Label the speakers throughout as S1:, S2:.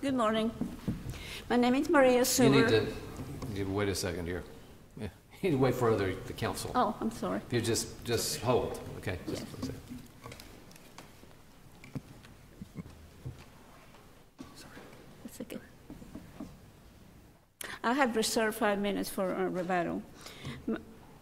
S1: Good morning. My name is Maria
S2: You
S1: Suber.
S2: need to, you wait a second here. Yeah, You need to wait for other, the council.
S1: Oh, I'm sorry.
S2: If you just, just hold, okay? just
S1: Yes.
S2: a second.
S1: I have reserved five minutes for uh, rebuttal.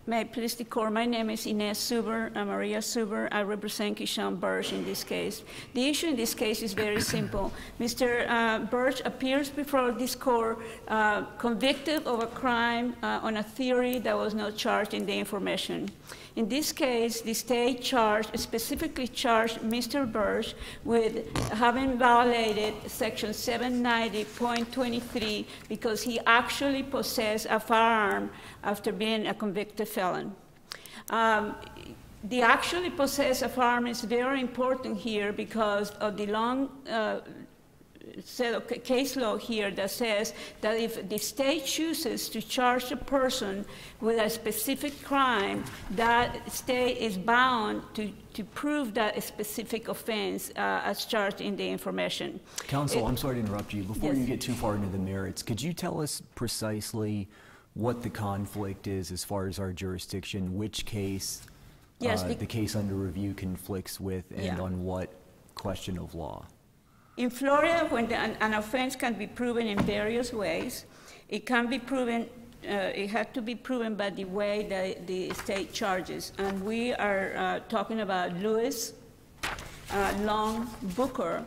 S1: May it please the court, my name is Ines Suber, uh, Maria Suber. I represent Kishon Birch in this case. The issue in this case is very simple. Mr. uh, Birch appears before this court uh, convicted of a crime uh, on a theory that was not charged in the information. In this case, the state charged, specifically charged Mr. Birch with having violated section 790.23 because he actually possessed a firearm after being a convicted felon. Um, the actually possess a firearm is very important here because of the long uh, set of case law here that says that if the state chooses to charge a person with a specific crime, that state is bound to, to prove that specific offense uh, as charged in the information.
S3: Counsel,
S1: It-
S3: I'm sorry to interrupt you. Before you get too far into the merits, could you tell us precisely what the conflict is as far as our jurisdiction, which case
S1: Yes,
S3: uh,
S1: the-
S3: the case under review conflicts with, and
S1: Yeah.
S3: on what question of law?
S1: In Florida, when an, an offense can be proven in various ways, it can be proven, uh, it has to be proven by the way that the state charges. And we are uh, talking about Lewis, uh, Long, Booker,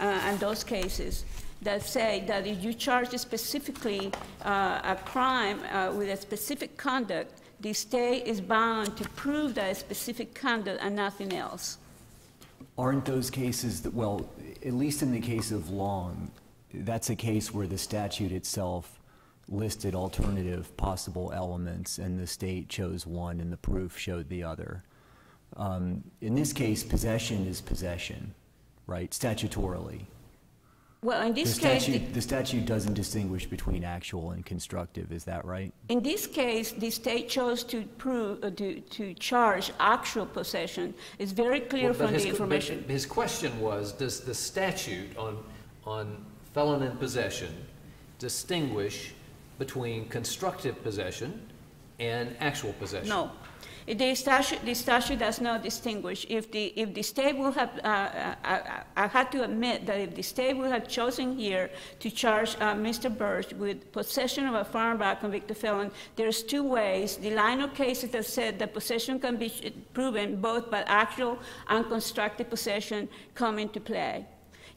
S1: uh, and those cases that say that if you charge specifically uh, a crime uh, with a specific conduct, the state is bound to prove that specific conduct and nothing else.
S3: Aren't those cases that, well, at least in the case of Long, that's a case where the statute itself listed alternative possible elements and the state chose one and the proof showed the other. Um, in this case, possession is possession, right, statutorily.
S1: Well, in
S3: The
S1: this case, the-
S3: statute, the statute doesn't distinguish between actual and constructive, is that right?
S1: In this case, the state chose to prove, uh, to, to charge actual possession. It's very clear
S2: Well,
S1: from
S2: his-
S1: the information.
S2: His question was, does the statute on, on felon in possession distinguish between constructive possession and actual possession?
S1: No. The statute, the statute does not distinguish. If the, if the state will have, uh, I, I, I had to admit that if the state would have chosen here to charge uh, Mr. Birch with possession of a firearm by a convicted felon, there's two ways. The line of cases that said that possession can be proven both by actual and constructive possession come into play.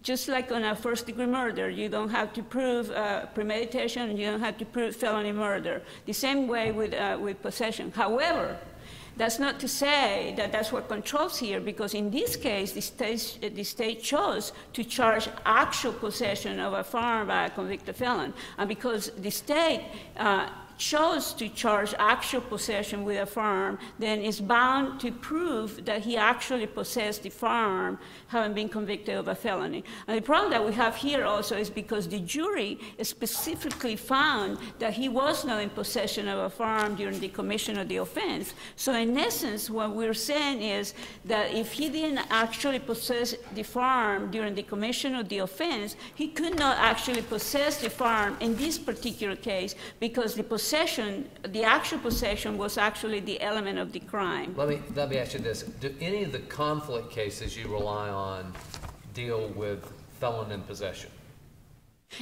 S1: Just like on a first degree murder, you don't have to prove uh, premeditation, you don't have to prove felony murder. The same way with, uh, with possession. However, that's not to say that that's what controls here, because in this case, the state, the state chose to charge actual possession of a firearm by a convicted felon. And because the state uh, chose to charge actual possession with a firearm, then is bound to prove that he actually possessed the firearm, having been convicted of a felony. And the problem that we have here also is because the jury specifically found that he was not in possession of a firearm during the commission of the offense. So in essence, what we're saying is that if he didn't actually possess the firearm during the commission of the offense, he could not actually possess the firearm in this particular case because the possession, the actual possession was actually the element of the crime.
S2: Let me, let me ask you this. Do any of the conflict cases you rely on deal with felon in possession?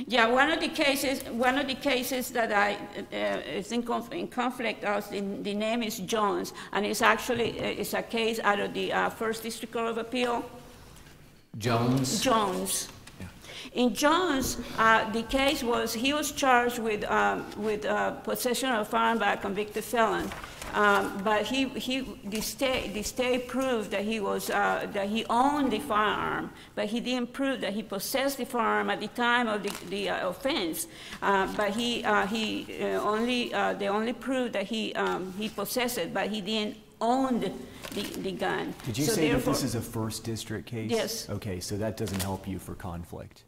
S1: Yeah, one of the cases, one of the cases that I uh, is in, conf- in conflict, uh, the, the name is Jones, and it's actually uh, it's a case out of the uh, First District Court of Appeal.
S2: Jones?
S1: Jones. In Jones, uh, the case was he was charged with um, with uh, possession of a firearm by a convicted felon, um, but he, he the state the state proved that he was uh, that he owned the firearm, but he didn't prove that he possessed the firearm at the time of the, the uh, offense. Uh, but he uh, he uh, only uh, they only proved that he um, he possessed it, but he didn't own the, the, the gun.
S3: Did you
S1: So
S3: say that this is a first district case?
S1: Yes.
S3: Okay, so that doesn't help you for conflict?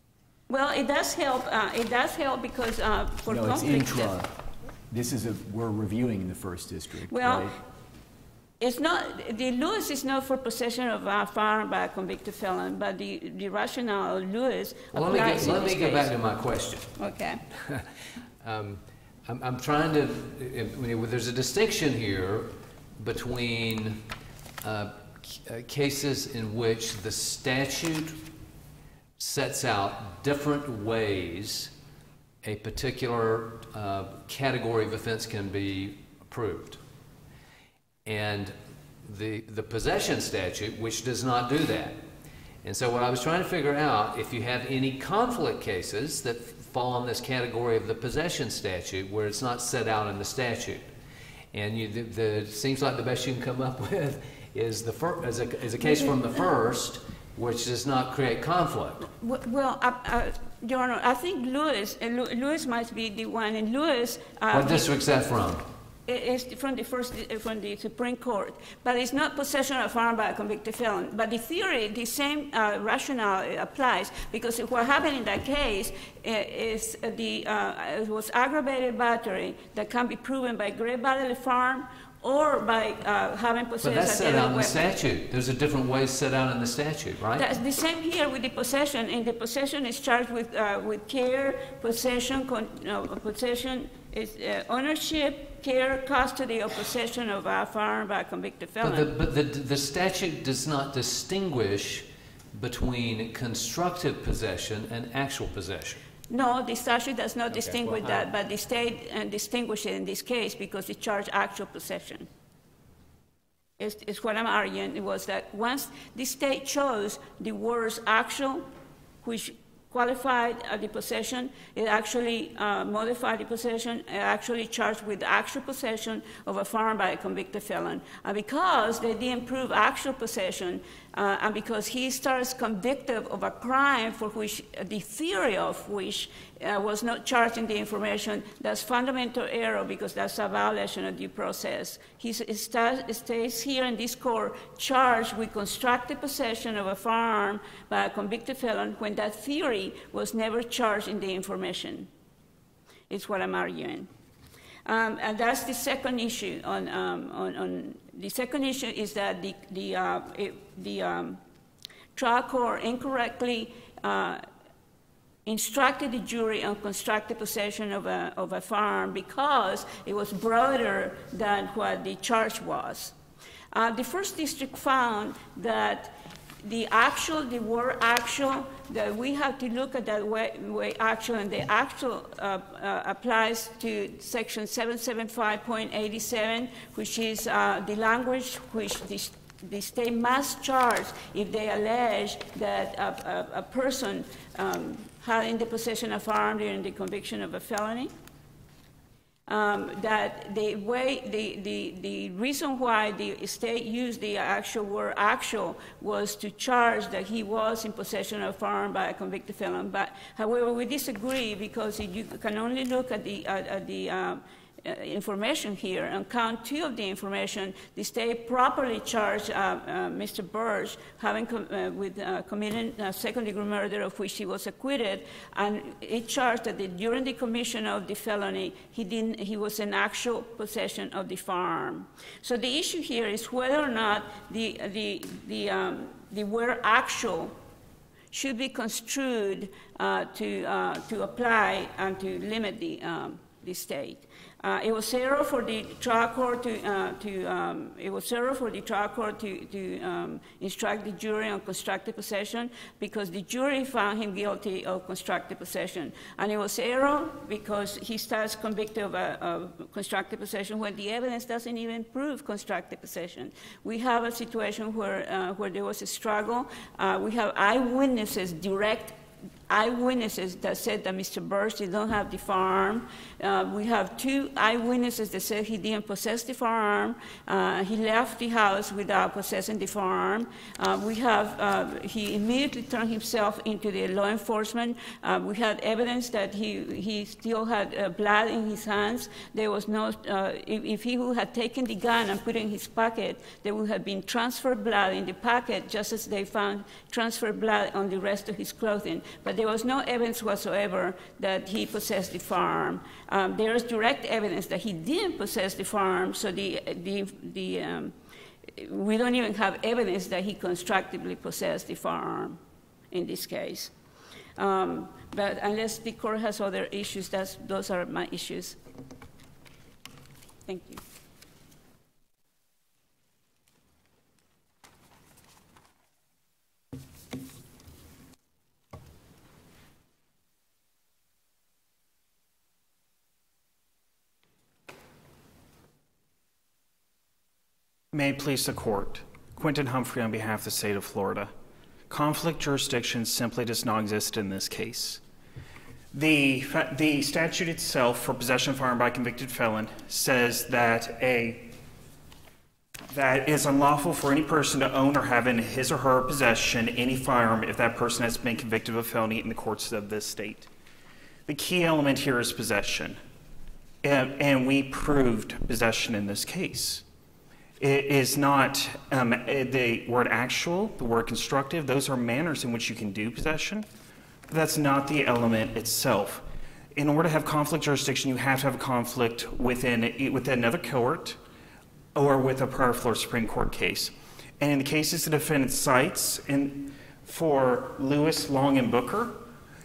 S1: Well, it does help. Uh, it does help because uh, for
S3: No, it's
S1: conflict.
S3: intra. This is a, we're reviewing the first district,
S1: Well,
S3: right?
S1: It's not, the Lewis is not for possession of a firearm by a convicted felon, but the, the rationale of Lewis
S2: Well, let me
S1: applies
S2: get,
S1: in
S2: let me
S1: this
S2: get back to my question.
S1: Okay.
S2: Um, I'm, I'm trying to, I mean, there's a distinction here between uh, uh, cases in which the statute sets out different ways a particular uh, category of offense can be approved. And the, the possession statute, which does not do that. And so what I was trying to figure out, if you have any conflict cases that fall in this category of the possession statute where it's not set out in the statute. And you, the, the, it seems like the best you can come up with is the fir, is a, is a case from the first, which does not create conflict.
S1: Well, uh, uh, Your Honor, I think Lewis, uh, Lewis must be the one, and Lewis. uh,
S2: What district's that from?
S1: Is from the first, uh, from the Supreme Court, but it's not possession of a firearm by a convicted felon. But the theory, the same uh, rationale uh, applies, because what happened in that case uh, is the, uh, it was aggravated battery that can be proven by great bodily harm or by uh, having
S2: But
S1: possessed
S2: that's
S1: a
S2: set out in the statute. There's a different way set out in the statute, right?
S1: That's the same here with the possession. In the possession is charged with, uh, with care, possession, con, no, possession is uh, ownership, care, custody, or possession of a firearm by a convicted
S2: But the,
S1: felon.
S2: but the, the statute does not distinguish between constructive possession and actual possession.
S1: No, the statute does not
S2: Okay,
S1: distinguish
S2: well,
S1: that, but the state uh, distinguishes it in this case because it charged actual possession. Is, is what I'm arguing, it was that once the state chose the words actual, which qualified uh, the it actually uh, modified it actually charged with actual possession of a firearm by a convicted felon. Because they didn't prove actual possession, uh, and because he starts convicted of a crime for which the theory of which uh, was not charged in the information, that's fundamental error because that's a violation of due process. He s- sta- stays here in this court charged with constructive possession of a firearm by a convicted felon when that theory was never charged in the information. It's what I'm arguing. Um, and that's the second issue. On, um, on, on the second issue is that the the uh, it, the um, trial court incorrectly uh, instructed the jury on constructive possession of a, of a firearm because it was broader than what the charge was. Uh, the first district found that the actual, the word actual, that we have to look at that way, way actual, and the actual uh, uh, applies to section 775.87, which is uh, the language which the, the state must charge if they allege that a, a, a person um, had in the possession of firearm during the conviction of a felony um, that the way, the, the, the reason why the state used the actual word actual was to charge that he was in possession of a firearm by a convicted felon. But however, we disagree because you can only look at the, at, at the um, uh, information here. On count two of the information, the state properly charged uh, uh, Mr. Birch having com- uh, with uh, committing second-degree murder of which he was acquitted, and it charged that the, during the commission of the felony, he didn't, he was in actual possession of the firearm. So the issue here is whether or not the the the um, the word actual should be construed uh, to, to apply and to limit the, um, the state. Uh, it was error for the trial court to, uh, to um, it was error for the trial court to, to um, instruct the jury on constructive possession because the jury found him guilty of constructive possession. And it was error because he starts convicted of, uh, of constructive possession when the evidence doesn't even prove constructive possession. We have a situation where, uh, where there was a struggle. Uh, we have eyewitnesses, direct eyewitnesses that said that Mr. Birch did not have the firearm. Uh, we have two eyewitnesses that said he didn't possess the firearm. Uh, he left the house without possessing the firearm. Uh, we have, uh, he immediately turned himself into the law enforcement. Uh, we had evidence that he, he still had uh, blood in his hands. There was no, if, if he would have taken the gun and put it in his pocket, there would have been transferred blood in the pocket, just as they found transferred blood on the rest of his clothing. But there was no evidence whatsoever that he possessed the farm. Um, there is direct evidence that he didn't possess the farm, so the, the, the, um, we don't even have evidence that he constructively possessed the farm in this case. Um, But unless the court has other issues, those are my issues. Thank you.
S4: May it please the court. Quentin Humphrey on behalf of the state of Florida. Conflict jurisdiction simply does not exist in this case. The, the statute itself for possession of firearm by convicted felon says that a that is unlawful for any person to own or have in his or her possession any firearm if that person has been convicted of a felony in the courts of this state. The key element here is possession, and, and we proved possession in this case. It is not um, the word actual, the word constructive, those are manners in which you can do possession. But that's not the element itself. In order to have conflict jurisdiction, you have to have a conflict within, within another court or with a prior Florida Supreme Court case. And in the cases the defendant cites, in, for Lewis, Long, and Booker,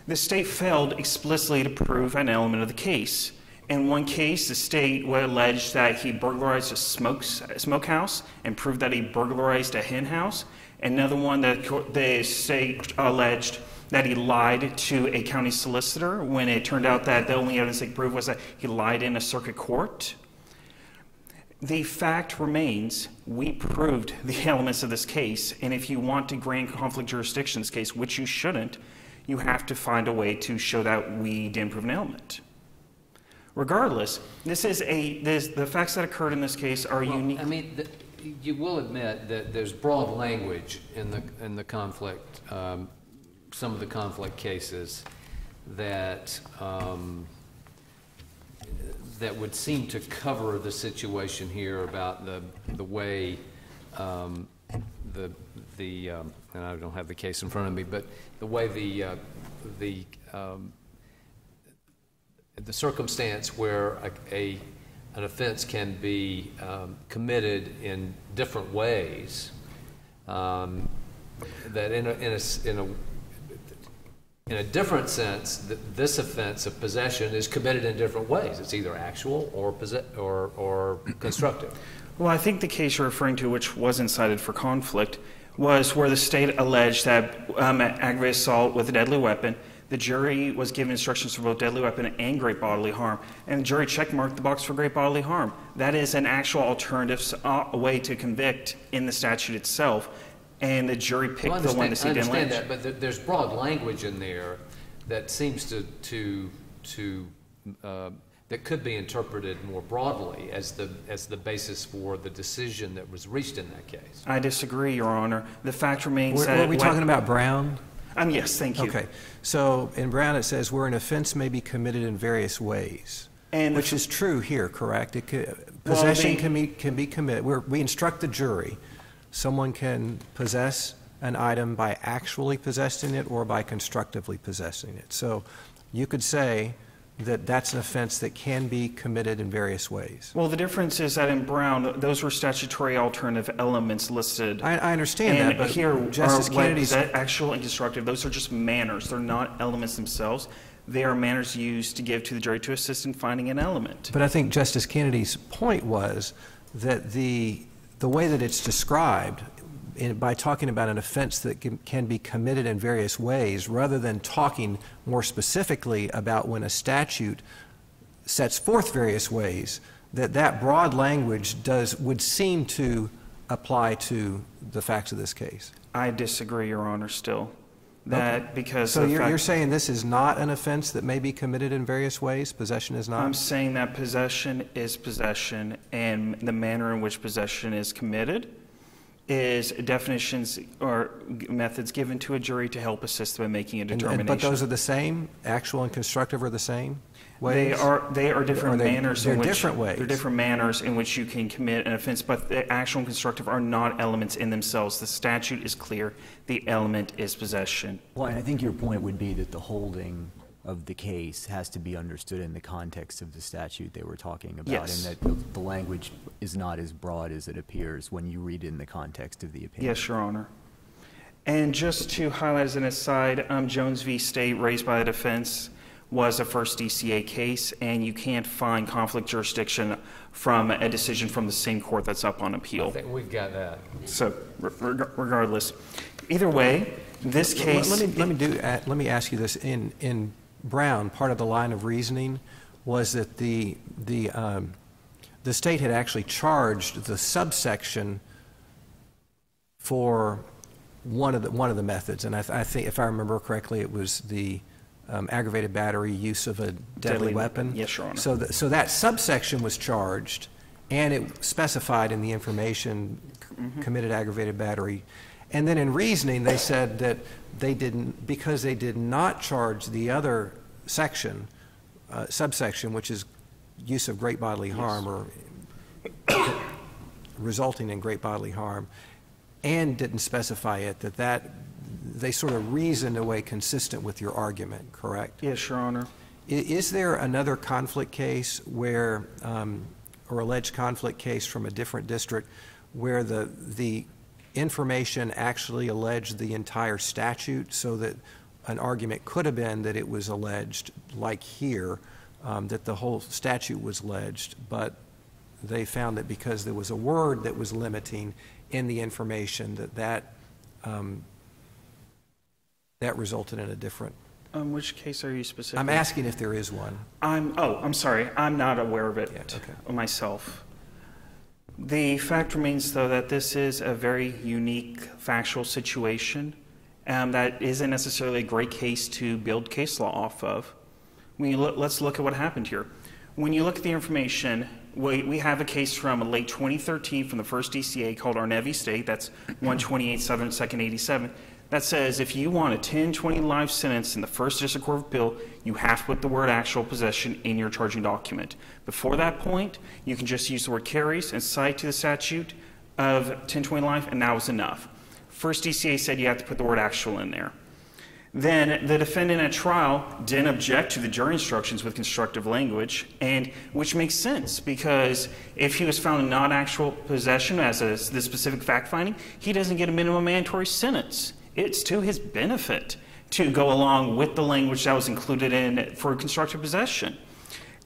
S4: the state failed explicitly to prove an element of the case. In one case, the state would allege that he burglarized a smokes, a smokehouse and proved that he burglarized a hen house. Another one, the, the state alleged that he lied to a county solicitor when it turned out that the only evidence they could prove was that he lied in a circuit court. The fact remains, we proved the elements of this case, and if you want to grant conflict jurisdiction in this case, which you shouldn't, you have to find a way to show that we didn't prove an element. Regardless, this is a this, the facts that occurred in this case are
S2: Well,
S4: unique.
S2: I mean, th- you will admit that there's broad language in the, in the conflict, um, some of the conflict cases that, um, that would seem to cover the situation here about the, the way um, the, the, um, and I don't have the case in front of me, but the way the, uh, the um, the circumstance where a, a, an offense can be um, committed in different ways, um, that in a, in a in a, in a different sense, this offense of possession is committed in different ways. It's either actual or or, or constructive.
S4: Well, I think the case you're referring to, which wasn't cited for conflict, was where the state alleged that um, aggravated assault with a deadly weapon. The jury was given instructions for both deadly weapon and great bodily harm, and the jury checkmarked the box for great bodily harm. That is an actual alternative uh, way to convict in the statute itself, and the jury picked
S2: Well,
S4: the one that
S2: understand, I understand
S4: lynch.
S2: that, but there, there's broad language in there that seems to, to, to, uh, that could be interpreted more broadly as the, as the basis for the decision that was reached in that case.
S4: I disagree, Your Honor. The fact remains
S5: Were
S4: that
S5: were we
S4: when-
S5: talking about Brown?
S4: Um, yes, thank you.
S5: Okay, so in Brown, it says where an offense may be committed in various ways,
S4: And
S5: which is true here, correct? It Possession
S4: the-
S5: can be, can be committed, we're- we instruct the jury, someone can possess an item by actually possessing it or by constructively possessing it. So you could say that that's an offense that can be committed in various ways.
S4: Well, the difference is that in Brown, those were statutory alternative elements listed.
S5: I, I understand that, but
S4: here
S5: Justice Canady's
S4: that actual and constructive. Those are just manners. They're not elements themselves. They are manners used to give to the jury to assist in finding an element.
S5: But I think Justice Canady's point was that the, the way that it's described, in, by talking about an offense that can, can be committed in various ways, rather than talking more specifically about when a statute sets forth various ways, that that broad language does, would seem to apply to the facts of this case.
S4: I disagree, Your Honor, still. That because
S5: So you're, you're saying this is not an offense that may be committed in various ways? Possession is not?
S4: I'm saying that possession is possession, and the manner in which possession is committed is definitions or methods given to a jury to help assist them in making a
S5: And- and-
S4: determination.
S5: But those are the same? Actual and constructive are the same
S4: They are, they are different
S5: Are they-
S4: manners
S5: they're
S4: in which.
S5: different ways.
S4: They're different manners in which you can commit an offense, but the actual and constructive are not elements in themselves. The statute is clear, the element is possession.
S3: Well, and I think your point would be that the holding of the case has to be understood in the context of the statute they were talking about.
S4: Yes.
S3: And that the- the language is not as broad as it appears when you read it in the context of the opinion.
S4: Yes, Your Honor. And just to highlight as an aside, um, Jones v. State raised by the defense was a first DCA case, and you can't find conflict jurisdiction from a decision from the same court that's up on appeal.
S2: I
S4: appeal.
S2: think we've got that.
S4: So re- reg- regardless, either way, this case.
S5: Let me, let me do, uh, let me ask you this. In, in Brown, part of the line of reasoning was that the, the, um, the state had actually charged the subsection for one of the, one of the methods. And I, th- I think, if I remember correctly, it was the um, aggravated battery, use of a deadly
S4: Deadly
S5: weapon.
S4: Yes, Your Honor.
S5: So, th- so that subsection was charged, and it specified in the information c- committed aggravated battery. And then in reasoning, they said that they didn't, because they did not charge the other section, uh, subsection, which is use of great bodily harm or resulting in great bodily harm, and didn't specify it, that that, they sort of reasoned away consistent with your argument, correct?
S4: Yes, Your Honor.
S5: Is there another conflict case where, um, or alleged conflict case from a different district, where the, the information actually alleged the entire statute, so that an argument could have been that it was alleged, like here, um, that the whole statute was alleged, but they found that because there was a word that was limiting in the information, that that, um, that resulted in a different
S4: Um, which case are you specifically?
S5: I'm asking if there is one.
S4: I'm, oh, I'm sorry, I'm not aware of it
S5: Yeah, okay.
S4: myself. The fact remains, though, that this is a very unique factual situation um, that isn't necessarily a great case to build case law off of. You look, let's look at what happened here. When you look at the information, we, we have a case from late 2013 from the first DCA called Arnett v. State, that's 128 7 2nd 87, that says if you want a 10, 20 life sentence in the first district court of appeal, you have to put the word actual possession in your charging document. Before that point, you can just use the word carries and cite to the statute of 10, 20 life, and that was enough. First DCA said you have to put the word actual in there. Then the defendant at trial didn't object to the jury instructions with constructive language, and which makes sense because if he was found in not actual possession as a, the specific fact finding, he doesn't get a minimum mandatory sentence. It's to his benefit to go along with the language that was included in for constructive possession.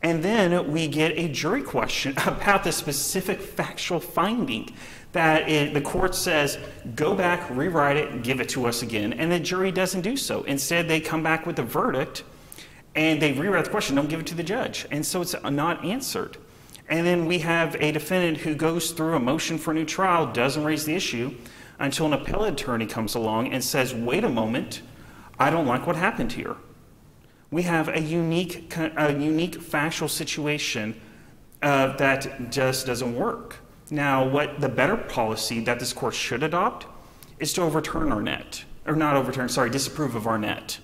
S4: And then we get a jury question about the specific factual finding that it, the court says, go back, rewrite it, give it to us again. And the jury doesn't do so. Instead, they come back with a verdict and they rewrite the question, don't give it to the judge. And so it's not answered. And then we have a defendant who goes through a motion for a new trial, doesn't raise the issue until an appellate attorney comes along and says, wait a moment, I don't like what happened here we have a unique, a unique factual situation uh, that just doesn't work. Now, what the better policy that this court should adopt is to overturn Arnett, or not overturn, sorry, disapprove of Arnett.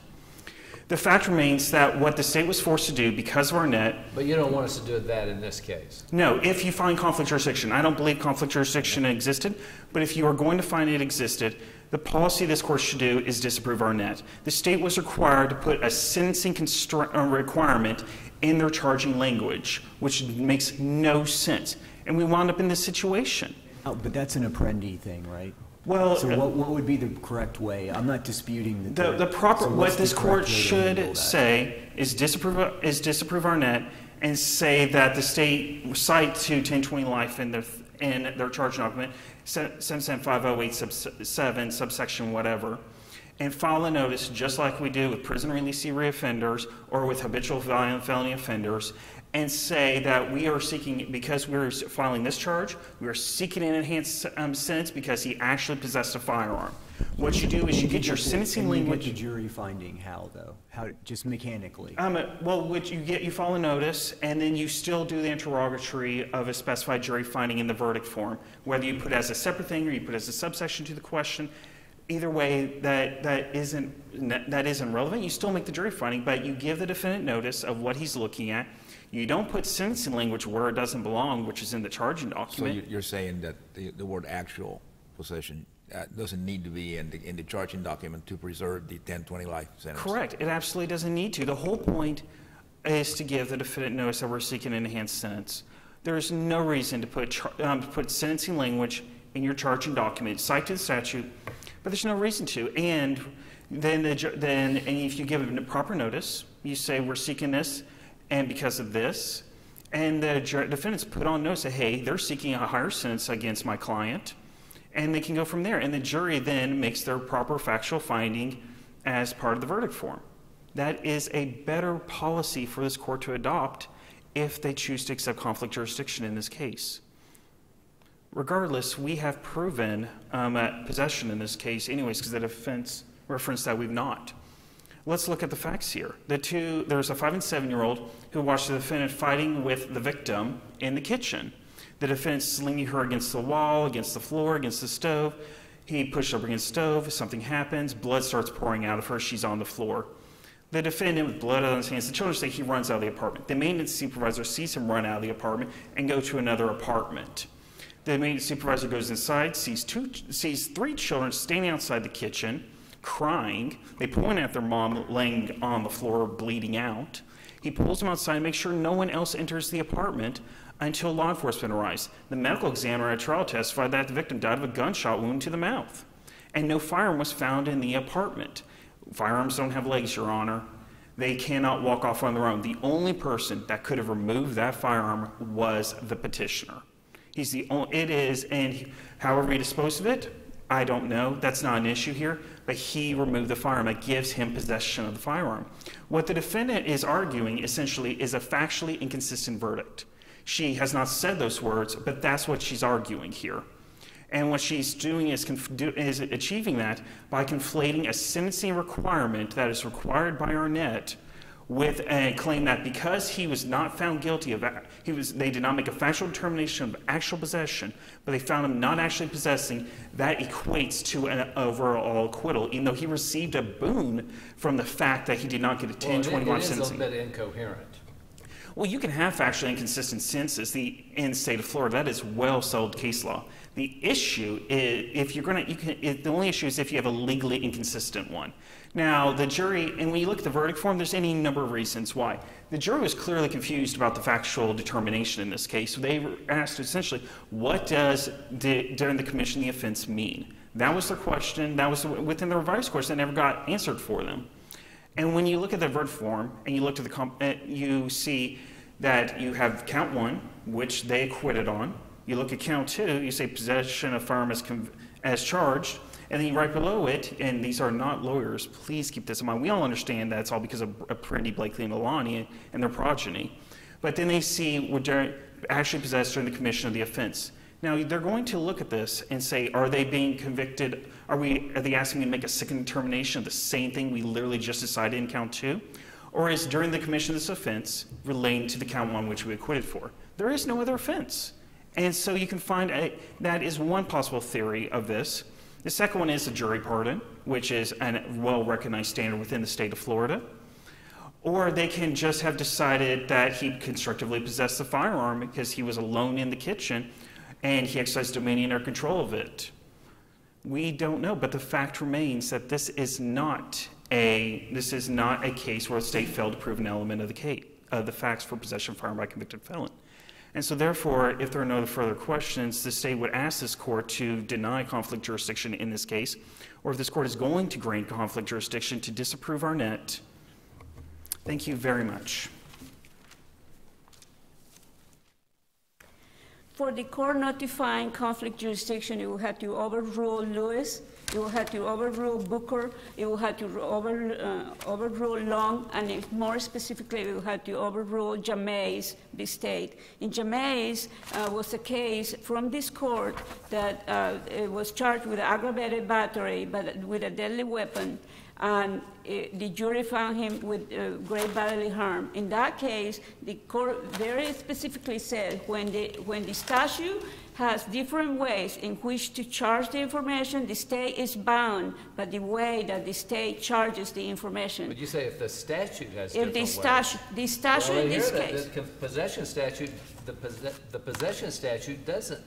S4: The fact remains that what the state was forced to do because of Arnett,
S2: But you don't want us to do that in this case.
S4: no, if you find conflict jurisdiction, I don't believe conflict jurisdiction existed, but if you are going to find it existed, the policy this court should do is disapprove Arnett. The state was required to put a sentencing constra- uh, requirement in their charging language, which makes no sense. And we wound up in this situation.
S3: Oh, But that's an Apprendi thing, right?
S4: Well,
S3: So uh, what, what would be the correct way? I'm not disputing that.
S4: The,
S3: there-
S4: the proper,
S3: so
S4: what this court
S3: way to handle
S4: should say is disapprove, is disapprove Arnett and say that the state cite to 1020 life in their, in their charge document, 77508 sub 7 subsection whatever, and file a notice just like we do with prison releasee reoffenders or with habitual violent felony offenders, and say that we are seeking, because we're filing this charge, we are seeking an enhanced um, sentence because he actually possessed a firearm. What you do is you get your sentencing
S3: And you get
S4: language.
S3: the jury finding how, though? How, just mechanically?
S4: Um, well, what you get, you file a notice, and then you still do the interrogatory of a specified jury finding in the verdict form, whether you put it as a separate thing or you put it as a subsection to the question. Either way, that, that isn't, that isn't relevant. You still make the jury finding, but you give the defendant notice of what he's looking at. You don't put sentencing language where it doesn't belong, which is in the charging document.
S6: you- you're saying that the, the word actual possession uh, doesn't need to be in the, in the charging document to preserve the 10-20 life sentence.
S4: Correct. It absolutely doesn't need to. The whole point is to give the defendant notice that we're seeking an enhanced sentence. There is no reason to put, um, to put sentencing language in your charging document, cite to the statute, but there's no reason to. And then, the, then, and if you give it proper notice, you say we're seeking this, and because of this, and the defendants put on notice that hey, they're seeking a higher sentence against my client, and they can go from there. And the jury then makes their proper factual finding as part of the verdict form. That is a better policy for this court to adopt if they choose to accept conflict jurisdiction in this case. Regardless, we have proven um, possession in this case, anyways, because the defense referenced that we've not. Let's look at the facts here. The two, there's a five and seven year old who watched the defendant fighting with the victim in the kitchen. The defendant slinging her against the wall, against the floor, against the stove. He pushed her against the stove. Something happens. Blood starts pouring out of her. She's on the floor. The defendant, with blood on his hands, the children say he runs out of the apartment. The maintenance supervisor sees him run out of the apartment and go to another apartment. The maintenance supervisor goes inside, sees two, sees three children standing outside the kitchen, crying. They point at their mom laying on the floor, bleeding out. He pulls them outside, and makes sure no one else enters the apartment until law enforcement arrives. The medical examiner at trial testified that the victim died of a gunshot wound to the mouth, and no firearm was found in the apartment. Firearms don't have legs, Your Honor. They cannot walk off on their own. The only person that could have removed that firearm was the petitioner. He's the only, it is, and however he disposed of it, I don't know. That's not an issue here. But he removed the firearm. It gives him possession of the firearm. What the defendant is arguing essentially is a factually inconsistent verdict. She has not said those words, but that's what she's arguing here. And what she's doing is, do, is achieving that by conflating a sentencing requirement that is required by Arnett with a claim that because he was not found guilty of a- he was they did not make a factual determination of actual possession, but they found him not actually possessing, that equates to an overall acquittal, even though he received a boon from the fact that he did not get a 10,
S2: Well, it-
S4: 20
S2: it is a
S4: sentencing.
S2: little bit incoherent.
S4: Well, you can have factually inconsistent sentences the, in the state of Florida. That is well settled case law. The issue is if you're going to, you the only issue is if you have a legally inconsistent one. Now, the jury, and when you look at the verdict form, there's any number of reasons why. The jury was clearly confused about the factual determination in this case. They were asked essentially, what does the, during the commission the offense mean? That was their question. That was within the revised course that never got answered for them. And when you look at the verdict form and you look to the, comp- uh, you see that you have count one, which they acquitted on. You look at count two, you say possession of firearm as, as charged, and then right below it, and these are not lawyers, please keep this in mind. We all understand that it's all because of Apprendi Blakely and Alleyne and their progeny. But then they see what actually possessed during the commission of the offense. Now, they're going to look at this and say, are they being convicted? Are, we, are they asking me to make a second determination of the same thing we literally just decided in count two? Or is during the commission of this offense relating to the count one which we acquitted for? There is no other offense. And so you can find a, that is one possible theory of this. The second one is a jury pardon, which is a well recognized standard within the state of Florida. Or they can just have decided that he constructively possessed the firearm because he was alone in the kitchen and he exercised dominion or control of it. We don't know, but the fact remains that this is not a this is not a case where the state failed to prove an element of the case the facts for possession of firearm by convicted felon. And so, therefore, if there are no further questions, the state would ask this court to deny conflict jurisdiction in this case, or if this court is going to grant conflict jurisdiction, to disapprove Arnett. Thank you very much.
S1: For the court notifying conflict jurisdiction, you will have to overrule Lewis, you will have to overrule Booker, you will have to over, uh, overrule Long, and more specifically, you will have to overrule Jameis, the state. In Jameis uh, was a case from this court that uh, was charged with aggravated battery, but with a deadly weapon, and uh, the jury found him with uh, great bodily harm. In that case, the court very specifically said when the, when the statute has different ways in which to charge the information, the state is bound by the way that the state charges the information.
S2: But you say if the statute has
S1: If
S2: different
S1: the
S2: ways.
S1: statute, the statute
S2: Well,
S1: in this
S2: here, the-
S1: case,
S2: The possession statute, the possess- the possession statute doesn't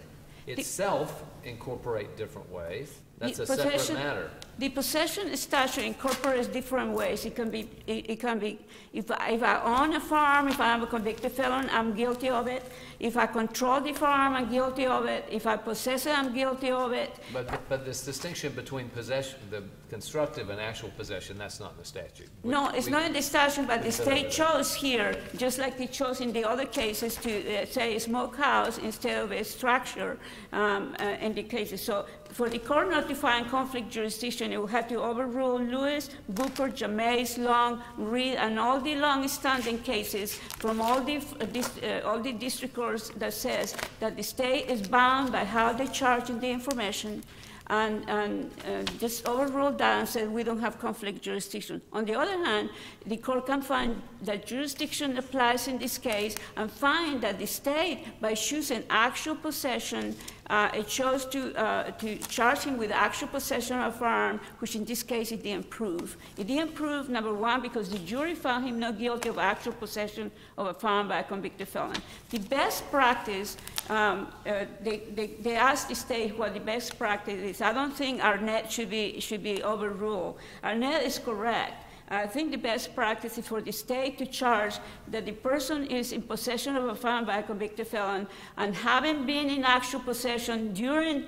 S2: itself incorporate different ways. That's
S1: The
S2: a separate
S1: possession-
S2: matter.
S1: The possession statute incorporates different ways. It can be, it, it can be, if I, if I own a farm, if I'm a convicted felon, I'm guilty of it. If I control the farm, I'm guilty of it. If I possess it, I'm guilty of it.
S2: But, but this distinction between possession, the constructive and actual possession, that's not in the statute. We-
S1: No, it's
S2: we-
S1: not in the statute, but the state chose here, just like they chose in the other cases to uh, say smokehouse instead of a structure um, uh, in the cases. So for the court not to find conflict jurisdiction, it will have to overrule Lewis, Booker, James, Long, Reed, and all the long-standing cases from all the, uh, uh, all the district courts that says that the state is bound by how they charge in the information and, and uh, just overruled that and said we don't have conflict jurisdiction. On the other hand, the court can find that jurisdiction applies in this case and find that the state, by choosing actual possession, uh, it chose to, uh, to charge him with actual possession of a firearm, which in this case it didn't prove. It didn't prove, number one, because the jury found him not guilty of actual possession of a firearm by a convicted felon. The best practice, um, uh, they, they, they asked the state what the best practice is. I don't think Arnett should be, should be overruled. Arnett is correct. I think the best practice is for the state to charge that the person is in possession of a firearm by a convicted felon and having been in actual possession during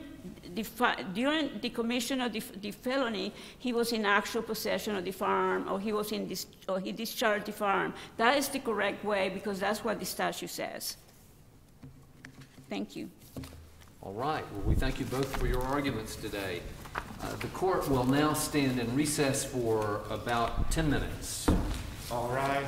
S1: the, during the commission of the, the felony, he was in actual possession of the firearm or he was in dis- or he discharged the firearm. That is the correct way because that's what the statute says. Thank you.
S2: All right, well, we thank you both for your arguments today. Uh, The court will now stand in recess for about 10 minutes.
S7: All right.